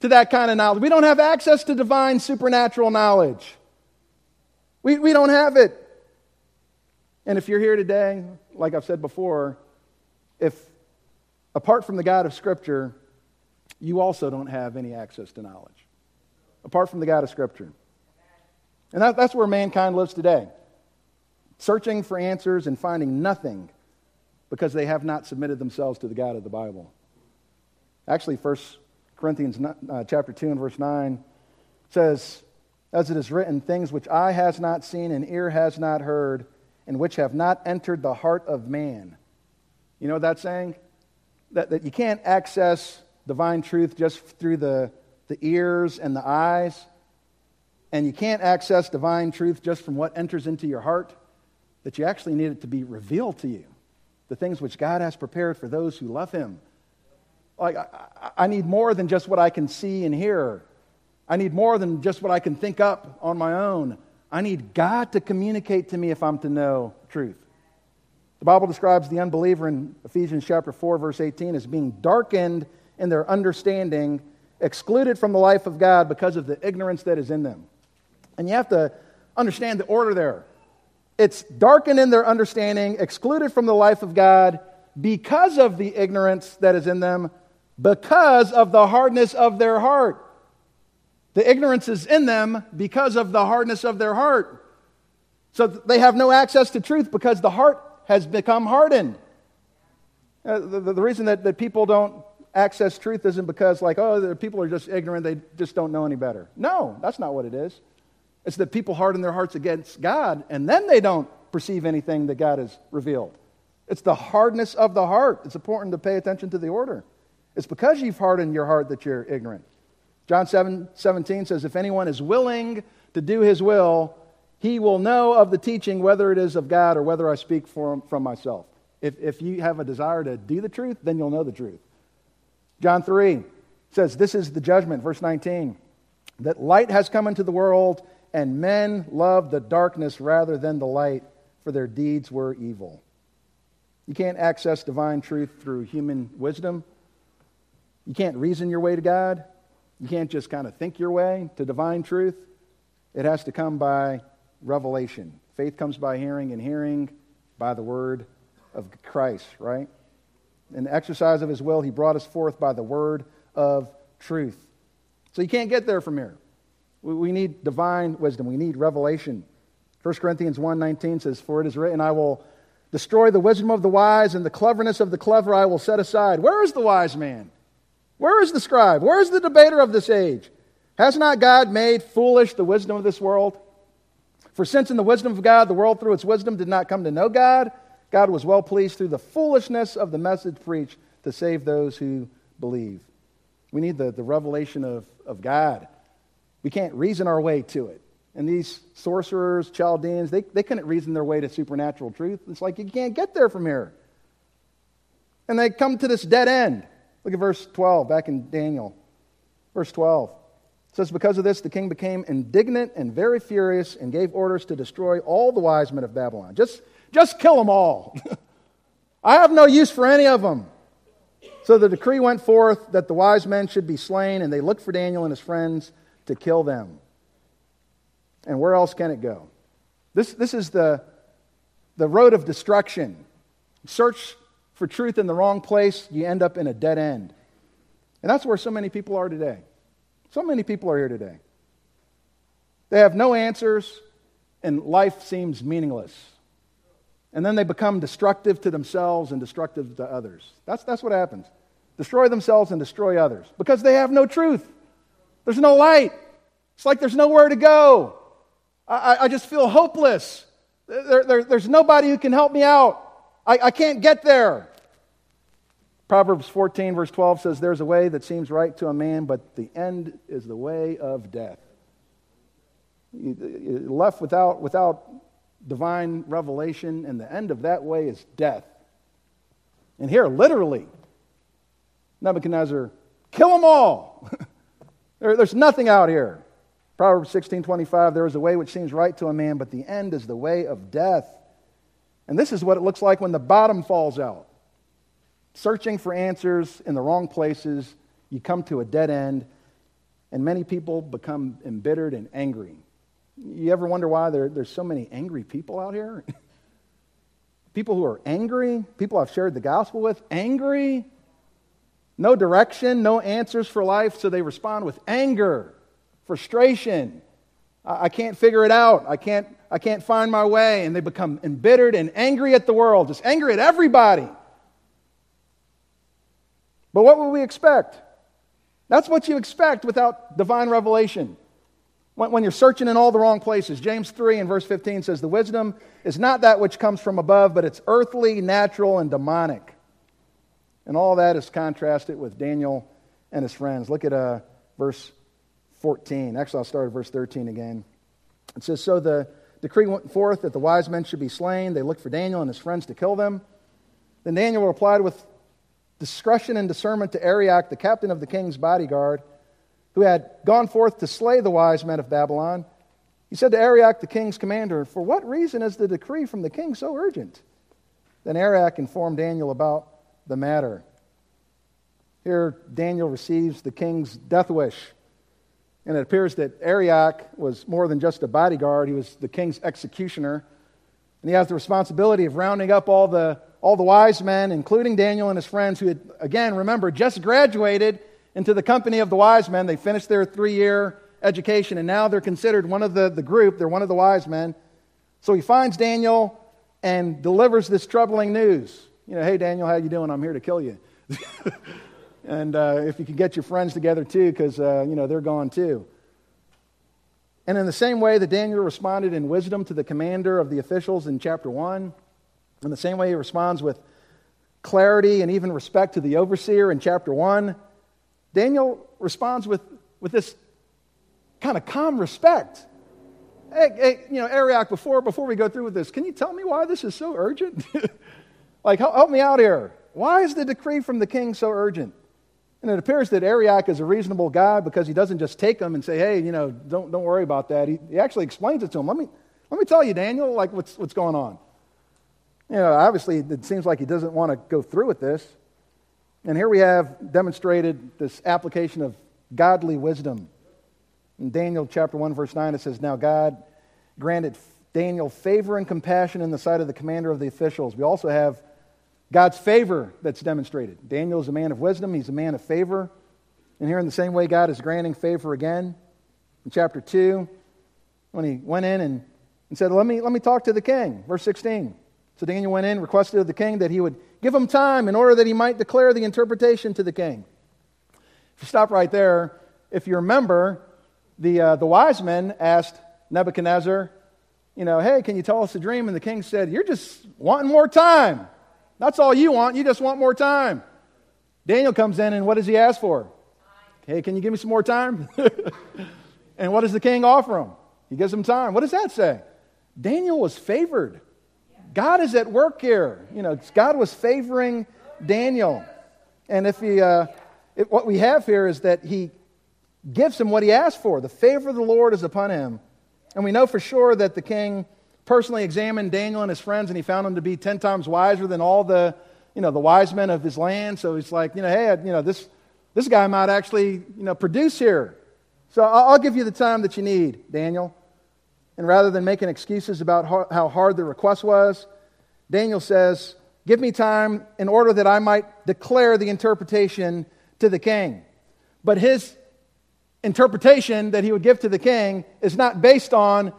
Speaker 2: to that kind of knowledge. We don't have access to divine supernatural knowledge. We, we don't have it. And if you're here today, like I've said before, if apart from the God of Scripture, you also don't have any access to knowledge. Apart from the God of Scripture. And that, that's where mankind lives today searching for answers and finding nothing because they have not submitted themselves to the God of the Bible. Actually, First Corinthians uh, chapter 2 and verse 9 says, As it is written, things which eye has not seen and ear has not heard, and which have not entered the heart of man. You know what that's saying? That, that you can't access divine truth just through the, the ears and the eyes, and you can't access divine truth just from what enters into your heart, that you actually need it to be revealed to you. The things which God has prepared for those who love Him like I, I need more than just what I can see and hear. I need more than just what I can think up on my own. I need God to communicate to me if I'm to know truth. The Bible describes the unbeliever in Ephesians chapter 4 verse 18 as being darkened in their understanding, excluded from the life of God because of the ignorance that is in them. And you have to understand the order there. It's darkened in their understanding, excluded from the life of God because of the ignorance that is in them, because of the hardness of their heart. The ignorance is in them because of the hardness of their heart. So they have no access to truth because the heart has become hardened. Uh, the, the, reason that, that people don't access truth isn't because, like, oh, the people are just ignorant, they just don't know any better. No, that's not what it is. It's that people harden their hearts against God, and then they don't perceive anything that God has revealed. It's the hardness of the heart. It's important to pay attention to the order. It's because you've hardened your heart that you're ignorant. John 7 17 says, If anyone is willing to do his will, he will know of the teaching whether it is of God or whether I speak from, from myself. If, if you have a desire to do the truth, then you'll know the truth. John 3 says, This is the judgment, verse 19, that light has come into the world, and men love the darkness rather than the light, for their deeds were evil. You can't access divine truth through human wisdom. You can't reason your way to God. You can't just kind of think your way to divine truth. It has to come by revelation. Faith comes by hearing, and hearing by the word of Christ, right? In the exercise of his will, he brought us forth by the word of truth. So you can't get there from here. We need divine wisdom. We need revelation. 1 Corinthians 1.19 says, For it is written, I will destroy the wisdom of the wise, and the cleverness of the clever I will set aside. Where is the wise man? Where is the scribe? Where is the debater of this age? Has not God made foolish the wisdom of this world? For since in the wisdom of God, the world through its wisdom did not come to know God, God was well pleased through the foolishness of the message preached to save those who believe. We need the, the revelation of, of God. We can't reason our way to it. And these sorcerers, Chaldeans, they, they couldn't reason their way to supernatural truth. It's like you can't get there from here. And they come to this dead end. Look at verse 12 back in Daniel. Verse 12 it says, Because of this, the king became indignant and very furious and gave orders to destroy all the wise men of Babylon. Just, just kill them all. I have no use for any of them. So the decree went forth that the wise men should be slain, and they looked for Daniel and his friends to kill them. And where else can it go? This, this is the, the road of destruction. Search for truth in the wrong place, you end up in a dead end. And that's where so many people are today. So many people are here today. They have no answers, and life seems meaningless. And then they become destructive to themselves and destructive to others. That's, that's what happens. Destroy themselves and destroy others because they have no truth. There's no light. It's like there's nowhere to go. I, I just feel hopeless. There, there, there's nobody who can help me out. I, I can't get there. Proverbs 14, verse 12 says, There's a way that seems right to a man, but the end is the way of death. You're left without, without divine revelation, and the end of that way is death. And here, literally, Nebuchadnezzar, kill them all. there, there's nothing out here. Proverbs 16, 25, there is a way which seems right to a man, but the end is the way of death. And this is what it looks like when the bottom falls out. Searching for answers in the wrong places, you come to a dead end, and many people become embittered and angry. You ever wonder why there, there's so many angry people out here? people who are angry, people I've shared the gospel with, angry, no direction, no answers for life, so they respond with anger, frustration. I, I can't figure it out. I can't I can't find my way. And they become embittered and angry at the world, just angry at everybody. But what would we expect? That's what you expect without divine revelation. When, when you're searching in all the wrong places. James 3 and verse 15 says, The wisdom is not that which comes from above, but it's earthly, natural, and demonic. And all that is contrasted with Daniel and his friends. Look at uh, verse 14. Actually, I'll start at verse 13 again. It says, So the decree went forth that the wise men should be slain. They looked for Daniel and his friends to kill them. Then Daniel replied with discretion and discernment to Arioch, the captain of the king's bodyguard, who had gone forth to slay the wise men of Babylon. He said to Arioch, the king's commander, For what reason is the decree from the king so urgent? Then Arioch informed Daniel about the matter. Here, Daniel receives the king's death wish. And it appears that Arioch was more than just a bodyguard, he was the king's executioner. And he has the responsibility of rounding up all the, all the wise men, including Daniel and his friends, who had, again, remember, just graduated into the company of the wise men. They finished their three year education, and now they're considered one of the, the group. They're one of the wise men. So he finds Daniel and delivers this troubling news. You know, hey, Daniel, how you doing? I'm here to kill you. and uh, if you can get your friends together too, because, uh, you know, they're gone too. And in the same way that Daniel responded in wisdom to the commander of the officials in chapter 1, in the same way he responds with clarity and even respect to the overseer in chapter 1, Daniel responds with, with this kind of calm respect. Hey, hey, you know, Arioch, before, before we go through with this, can you tell me why this is so urgent? like, help, help me out here. Why is the decree from the king so urgent? And it appears that Arioch is a reasonable guy because he doesn't just take them and say, hey, you know, don't, don't worry about that. He, he actually explains it to him. Let me, let me tell you, Daniel, like what's, what's going on. You know, obviously, it seems like he doesn't want to go through with this. And here we have demonstrated this application of godly wisdom. In Daniel chapter 1, verse 9, it says, Now God granted Daniel favor and compassion in the sight of the commander of the officials. We also have God's favor that's demonstrated. Daniel is a man of wisdom, he's a man of favor. And here, in the same way, God is granting favor again. In chapter 2, when he went in and, and said, let me, let me talk to the king. Verse 16. So Daniel went in, requested of the king that he would give him time in order that he might declare the interpretation to the king. If you stop right there, if you remember, the, uh, the wise men asked Nebuchadnezzar, you know, hey, can you tell us a dream? And the king said, You're just wanting more time. That's all you want. You just want more time. Daniel comes in, and what does he ask for? Hey, can you give me some more time? and what does the king offer him? He gives him time. What does that say? Daniel was favored. God is at work here. You know, God was favoring Daniel. And if he, uh, if what we have here is that he gives him what he asked for. The favor of the Lord is upon him. And we know for sure that the king personally examined Daniel and his friends, and he found them to be 10 times wiser than all the, you know, the wise men of his land. So he's like, you know, hey, you know, this, this guy might actually, you know, produce here. So I'll, I'll give you the time that you need, Daniel. And rather than making excuses about how hard the request was, Daniel says, Give me time in order that I might declare the interpretation to the king. But his interpretation that he would give to the king is not based on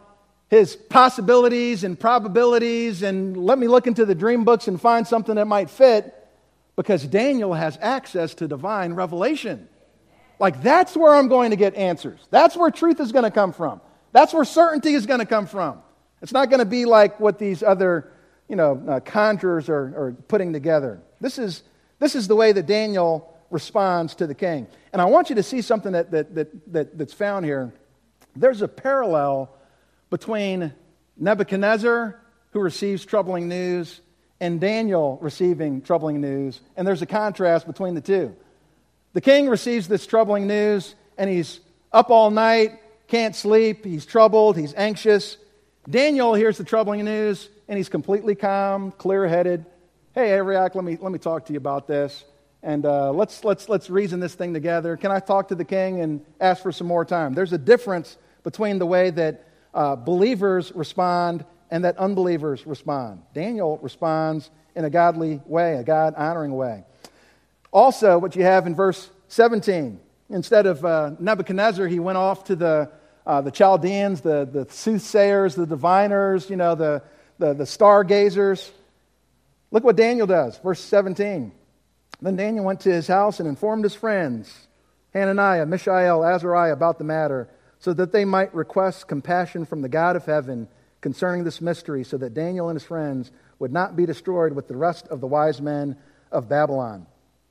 Speaker 2: his possibilities and probabilities and let me look into the dream books and find something that might fit because Daniel has access to divine revelation. Like, that's where I'm going to get answers. That's where truth is going to come from. That's where certainty is going to come from. It's not going to be like what these other, you know, uh, conjurers are, are putting together. This is, this is the way that Daniel responds to the king. And I want you to see something that, that, that, that that's found here. There's a parallel between Nebuchadnezzar, who receives troubling news, and Daniel receiving troubling news. And there's a contrast between the two. The king receives this troubling news, and he's up all night, can't sleep, he's troubled, he's anxious. Daniel hears the troubling news, and he's completely calm, clear headed. Hey, Arioch, let me, let me talk to you about this. And uh, let's, let's, let's reason this thing together. Can I talk to the king and ask for some more time? There's a difference between the way that uh, believers respond and that unbelievers respond. Daniel responds in a godly way, a God honoring way. Also, what you have in verse 17, instead of uh, Nebuchadnezzar, he went off to the, uh, the Chaldeans, the, the soothsayers, the diviners, you know, the, the, the stargazers. Look what Daniel does, verse 17. Then Daniel went to his house and informed his friends, Hananiah, Mishael, Azariah, about the matter so that they might request compassion from the God of heaven concerning this mystery, so that Daniel and his friends would not be destroyed with the rest of the wise men of Babylon.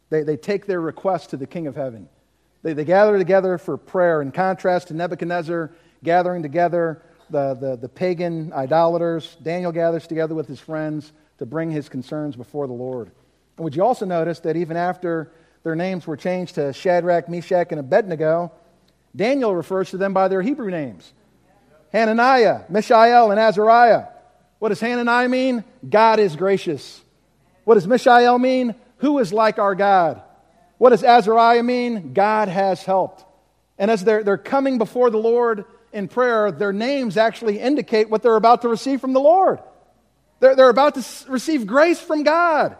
Speaker 2: They, they take their request to the King of heaven. They, they gather together for prayer, in contrast to Nebuchadnezzar gathering together the, the, the pagan idolaters. Daniel gathers together with his friends to bring his concerns before the Lord. And would you also notice that even after their names were changed to Shadrach, Meshach, and Abednego, Daniel refers to them by their Hebrew names Hananiah, Mishael, and Azariah. What does Hananiah mean? God is gracious. What does Mishael mean? Who is like our God? What does Azariah mean? God has helped. And as they're, they're coming before the Lord in prayer, their names actually indicate what they're about to receive from the Lord. They're, they're about to receive grace from God.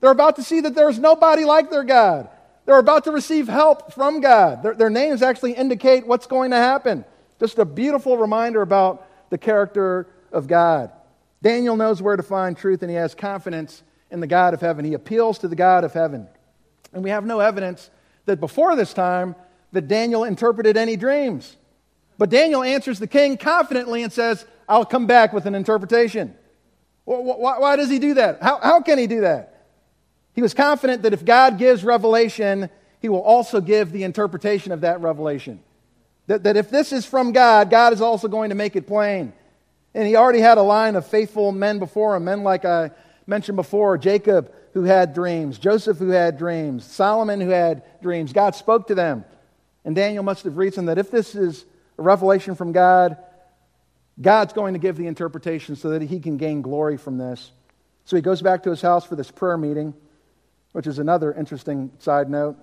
Speaker 2: They're about to see that there's nobody like their God. They're about to receive help from God. Their, their names actually indicate what's going to happen. Just a beautiful reminder about the character of God. Daniel knows where to find truth and he has confidence in the God of heaven. He appeals to the God of heaven. And we have no evidence that before this time, that Daniel interpreted any dreams. But Daniel answers the king confidently and says, I'll come back with an interpretation. Why, does he do that? How, how can he do that? He was confident that if God gives revelation, he will also give the interpretation of that revelation. That, that if this is from God, God is also going to make it plain. And he already had a line of faithful men before him, men like I mentioned before Jacob, who had dreams, Joseph, who had dreams, Solomon, who had dreams. God spoke to them. And Daniel must have reasoned that if this is a revelation from God, God's going to give the interpretation so that he can gain glory from this. So he goes back to his house for this prayer meeting, which is another interesting side note.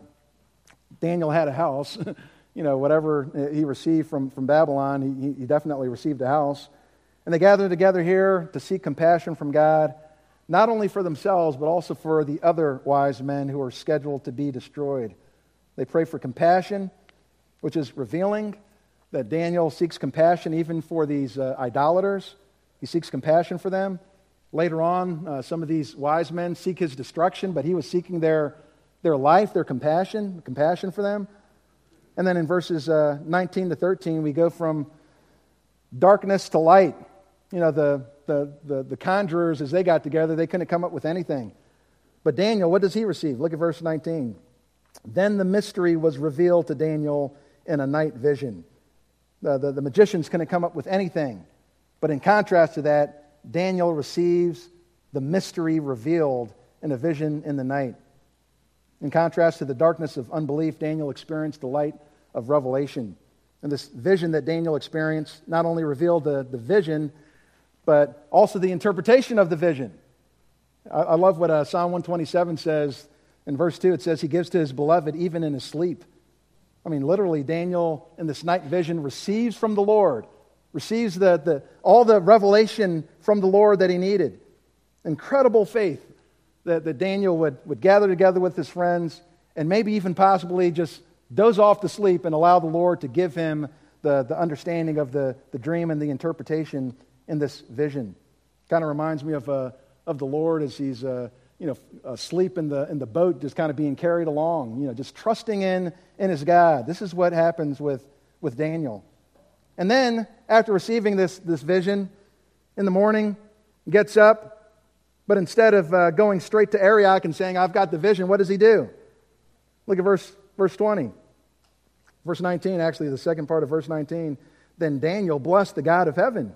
Speaker 2: Daniel had a house. you know, whatever he received from, from Babylon, he, he definitely received a house. And they gather together here to seek compassion from God, not only for themselves, but also for the other wise men who are scheduled to be destroyed. They pray for compassion, which is revealing that Daniel seeks compassion even for these uh, idolaters. He seeks compassion for them. Later on, uh, some of these wise men seek his destruction, but he was seeking their, their life, their compassion, compassion for them. And then in verses uh, 19 to 13, we go from darkness to light. You know, the, the, the, the conjurers, as they got together, they couldn't come up with anything. But Daniel, what does he receive? Look at verse 19. Then the mystery was revealed to Daniel in a night vision. The, the, the magicians couldn't come up with anything. But in contrast to that, Daniel receives the mystery revealed in a vision in the night. In contrast to the darkness of unbelief, Daniel experienced the light of revelation. And this vision that Daniel experienced not only revealed the, the vision, but also the interpretation of the vision. I, I love what uh, Psalm 127 says in verse 2. It says, He gives to His beloved even in his sleep. I mean, literally, Daniel in this night vision receives from the Lord, receives the, the, all the revelation from the Lord that he needed. Incredible faith that, that Daniel would, would gather together with his friends and maybe even possibly just doze off to sleep and allow the Lord to give him the, the understanding of the, the dream and the interpretation in this vision. Kind of reminds me of, uh, of the Lord as he's uh, you know, asleep in the, in the boat, just kind of being carried along, you know, just trusting in, in his God. This is what happens with, with Daniel. And then, after receiving this, this vision in the morning, gets up, but instead of uh, going straight to Arioch and saying, I've got the vision, what does he do? Look at verse, verse 20. Verse 19, actually, the second part of verse 19. Then Daniel blessed the God of heaven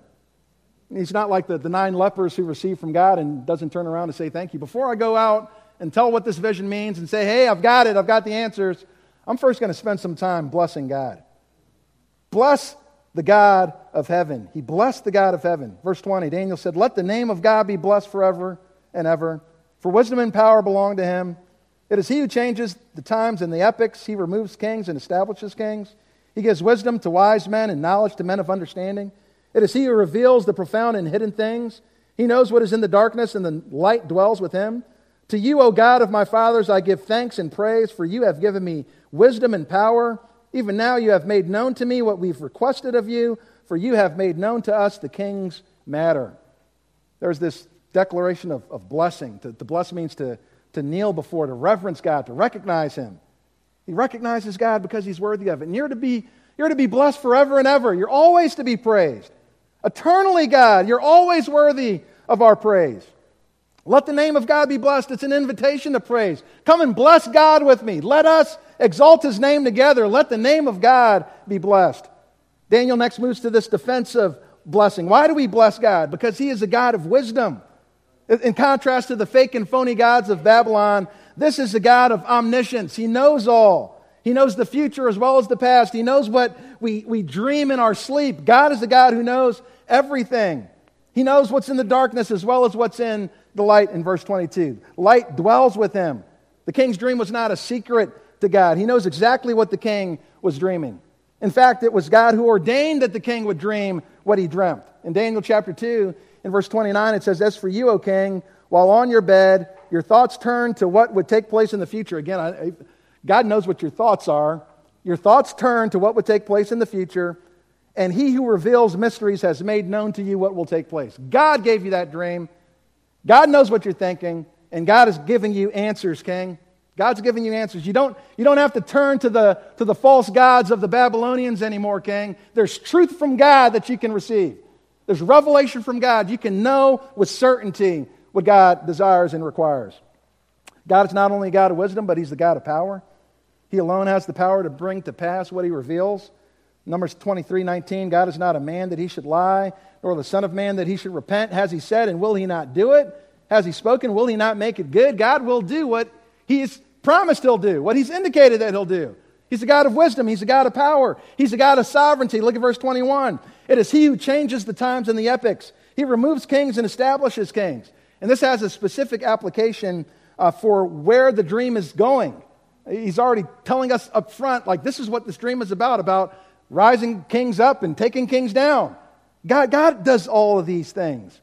Speaker 2: He's not like the, the nine lepers who receive from God and doesn't turn around and say thank you. Before I go out and tell what this vision means and say, hey, I've got it, I've got the answers, I'm first going to spend some time blessing God. Bless the God of heaven. He blessed the God of heaven. Verse 20, Daniel said, Let the name of God be blessed forever and ever. For wisdom and power belong to him. It is he who changes the times and the epochs. He removes kings and establishes kings. He gives wisdom to wise men and knowledge to men of understanding. It is he who reveals the profound and hidden things. He knows what is in the darkness, and the light dwells with him. To you, O God of my fathers, I give thanks and praise, for you have given me wisdom and power. Even now you have made known to me what we've requested of you, for you have made known to us the king's matter. There's this declaration of, of blessing. To, to bless means to, to kneel before, to reverence God, to recognize him. He recognizes God because he's worthy of it. And you're to be, you're to be blessed forever and ever. You're always to be praised. Eternally, God, you're always worthy of our praise. Let the name of God be blessed. It's an invitation to praise. Come and bless God with me. Let us exalt his name together. Let the name of God be blessed. Daniel next moves to this defensive blessing. Why do we bless God? Because he is a God of wisdom. In contrast to the fake and phony gods of Babylon, this is the God of omniscience. He knows all. He knows the future as well as the past. He knows what we, we dream in our sleep. God is the God who knows everything. He knows what's in the darkness as well as what's in the light in verse 22. Light dwells with him. The king's dream was not a secret to God. He knows exactly what the king was dreaming. In fact, it was God who ordained that the king would dream what he dreamt. In Daniel chapter 2, in verse 29, it says, As for you, O king, while on your bed, your thoughts turn to what would take place in the future. Again, I, God knows what your thoughts are. Your thoughts turn to what would take place in the future, and he who reveals mysteries has made known to you what will take place. God gave you that dream. God knows what you're thinking, and God is giving you answers, King. God's giving you answers. You don't, you don't have to turn to the, to the false gods of the Babylonians anymore, King. There's truth from God that you can receive. There's revelation from God. You can know with certainty what God desires and requires. God is not only a God of wisdom, but He's the God of power. He alone has the power to bring to pass what He reveals. Numbers 23 19, God is not a man that He should lie, nor the Son of Man that He should repent. Has He said, and will He not do it? Has He spoken, will He not make it good? God will do what He's promised He'll do, what He's indicated that He'll do. He's a God of wisdom. He's a God of power. He's a God of sovereignty. Look at verse 21. It is He who changes the times and the epochs. He removes kings and establishes kings. And this has a specific application uh, for where the dream is going. He's already telling us up front, like, this is what this dream is about about rising kings up and taking kings down. God, God does all of these things.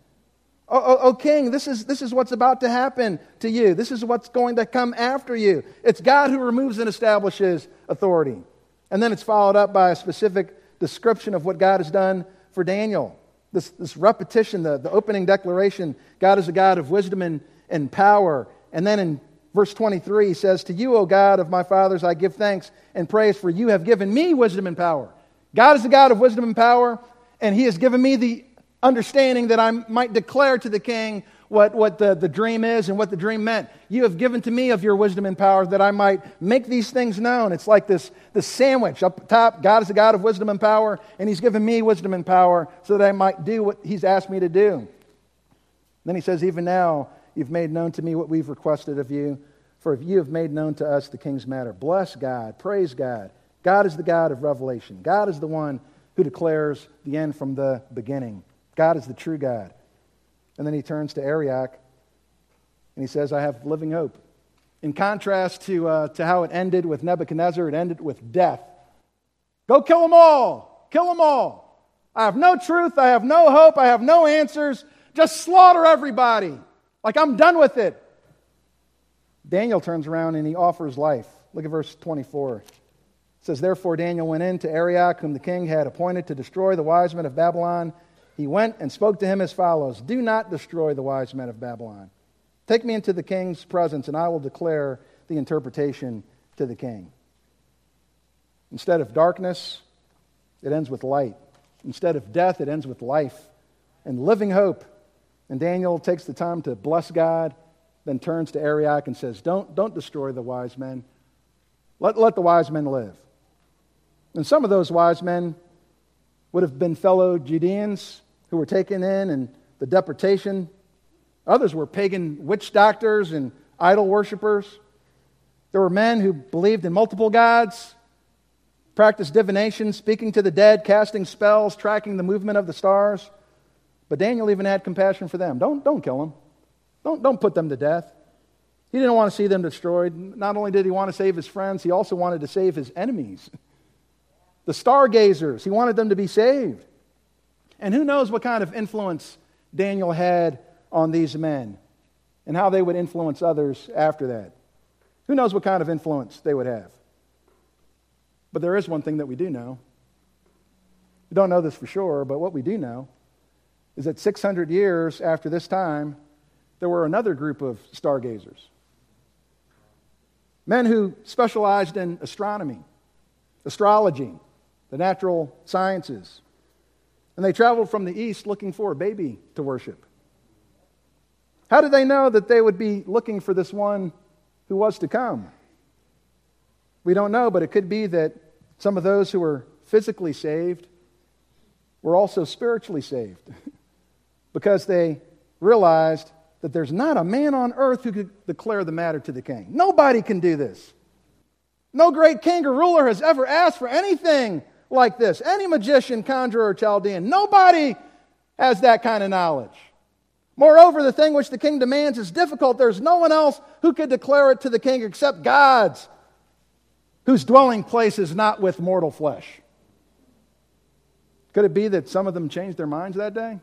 Speaker 2: Oh, oh, oh, king, this is, this is what's about to happen to you. This is what's going to come after you. It's God who removes and establishes authority. And then it's followed up by a specific description of what God has done for Daniel. This, this repetition, the, the opening declaration God is a God of wisdom and, and power. And then in verse 23, he says, To you, O God of my fathers, I give thanks and praise, for you have given me wisdom and power. God is the God of wisdom and power, and he has given me the understanding that I might declare to the king what, what the, the dream is and what the dream meant. You have given to me of your wisdom and power that I might make these things known. It's like this, this sandwich up top. God is a God of wisdom and power, and He's given me wisdom and power so that I might do what He's asked me to do. Then He says, Even now you've made known to me what we've requested of you, for if you have made known to us the king's matter. Bless God, praise God. God is the God of revelation. God is the one who declares the end from the beginning. God is the true God. And then he turns to Arioch and he says, I have living hope. In contrast to, uh, to how it ended with Nebuchadnezzar, it ended with death. Go kill them all. Kill them all. I have no truth. I have no hope. I have no answers. Just slaughter everybody. Like I'm done with it. Daniel turns around and he offers life. Look at verse 24. It says, Therefore Daniel went in to Arioch, whom the king had appointed to destroy the wise men of Babylon he went and spoke to him as follows Do not destroy the wise men of Babylon. Take me into the king's presence, and I will declare the interpretation to the king. Instead of darkness, it ends with light. Instead of death, it ends with life and living hope. And Daniel takes the time to bless God, then turns to Arioch and says, Don't, don't destroy the wise men. Let, let the wise men live. And some of those wise men would have been fellow Judeans who were taken in and the deportation. Others were pagan witch doctors and idol worshippers. There were men who believed in multiple gods, practiced divination, speaking to the dead, casting spells, tracking the movement of the stars. But Daniel even had compassion for them. Don't, don't kill them. Don't, don't put them to death. He didn't want to see them destroyed. Not only did he want to save his friends, he also wanted to save his enemies. The stargazers, he wanted them to be saved. And who knows what kind of influence Daniel had on these men and how they would influence others after that. Who knows what kind of influence they would have. But there is one thing that we do know. We don't know this for sure, but what we do know is that 600 years after this time, there were another group of stargazers. Men who specialized in astronomy, astrology, the natural sciences, and they traveled from the east looking for a baby to worship. How did they know that they would be looking for this one who was to come? We don't know, but it could be that some of those who were physically saved were also spiritually saved because they realized that there's not a man on earth who could declare the matter to the king. Nobody can do this. No great king or ruler has ever asked for anything like this. Any magician, conjurer, or Chaldean, nobody has that kind of knowledge. Moreover, the thing which the king demands is difficult. There's no one else who could declare it to the king except God's, whose dwelling place is not with mortal flesh. Could it be that some of them changed their minds that day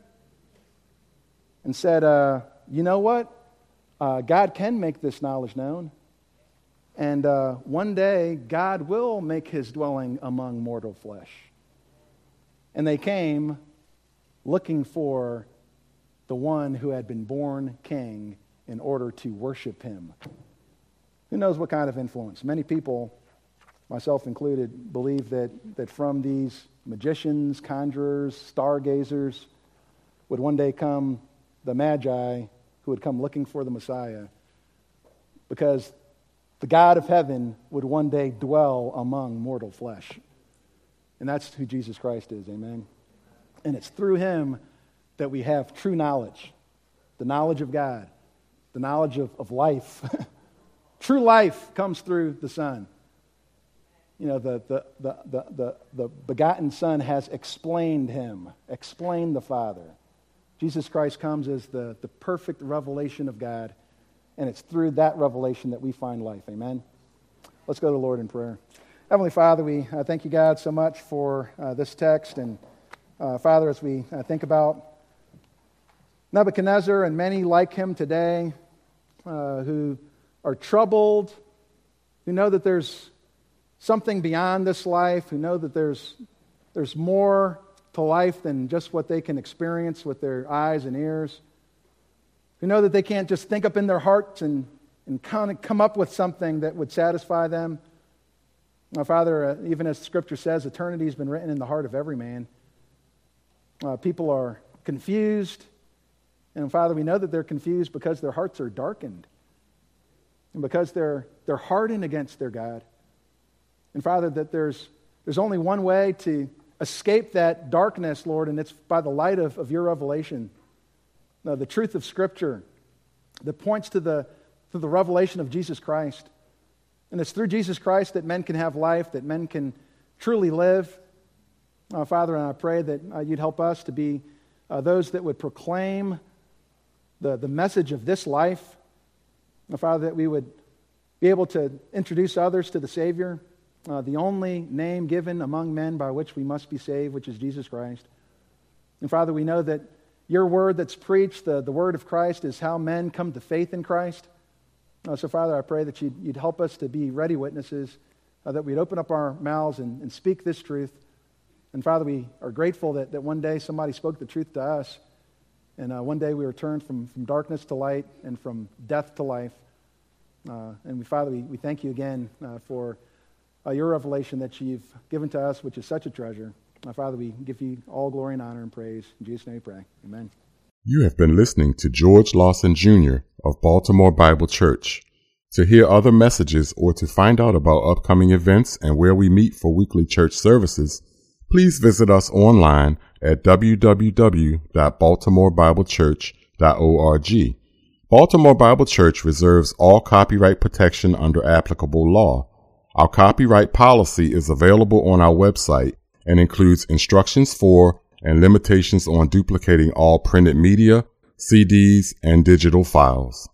Speaker 2: and said, uh, you know what? Uh, God can make this knowledge known. And uh, one day, God will make his dwelling among mortal flesh. And they came looking for the one who had been born king in order to worship him. Who knows what kind of influence? Many people, myself included, believe that, that from these magicians, conjurers, stargazers would one day come the Magi who would come looking for the Messiah because the God of heaven would one day dwell among mortal flesh. And that's who Jesus Christ is, amen? And it's through him that we have true knowledge the knowledge of God, the knowledge of, of life. true life comes through the Son. You know, the, the, the, the, the, the begotten Son has explained him, explained the Father. Jesus Christ comes as the, the perfect revelation of God, and it's through that revelation that we find life. Amen? Let's go to the Lord in prayer. Heavenly Father, we uh, thank you, God, so much for uh, this text. And uh, Father, as we uh, think about Nebuchadnezzar and many like him today uh, who are troubled, who know that there's something beyond this life, who know that there's, there's more to life than just what they can experience with their eyes and ears, who know that they can't just think up in their hearts and, and kind of come up with something that would satisfy them. My Father, uh, even as Scripture says, eternity has been written in the heart of every man. Uh, people are confused. And Father, we know that they're confused because their hearts are darkened and because they're, they're hardened against their God. And Father, that there's, there's only one way to escape that darkness, Lord, and it's by the light of, of your revelation. Now, the truth of Scripture that points to the, to the revelation of Jesus Christ. And it's through Jesus Christ that men can have life, that men can truly live. Uh, Father, and I pray that uh, you'd help us to be uh, those that would proclaim the, the message of this life. Uh, Father, that we would be able to introduce others to the Savior, uh, the only name given among men by which we must be saved, which is Jesus Christ. And Father, we know that your word that's preached, the, the word of Christ, is how men come to faith in Christ. Uh, so, Father, I pray that you'd, you'd, help us to be ready witnesses, uh, that we'd open up our mouths and, and speak this truth. And Father, we are grateful that, that one day somebody spoke the truth to us. And uh, one day we were turned from, from darkness to light and from death to life. Uh, and we, Father, we, we thank you again uh, for uh, your revelation that you've given to us, which is such a treasure. My Father, we give you all glory and honor and praise. In Jesus' name we pray. Amen.
Speaker 1: You have been listening to George Lawson Jr. of Baltimore Bible Church. To hear other messages or to find out about upcoming events and where we meet for weekly church services, please visit us online at www.baltimorebiblechurch.org. Baltimore Bible Church reserves all copyright protection under applicable law. Our copyright policy is available on our website and includes instructions for and limitations on duplicating all printed media, CDs, and digital files.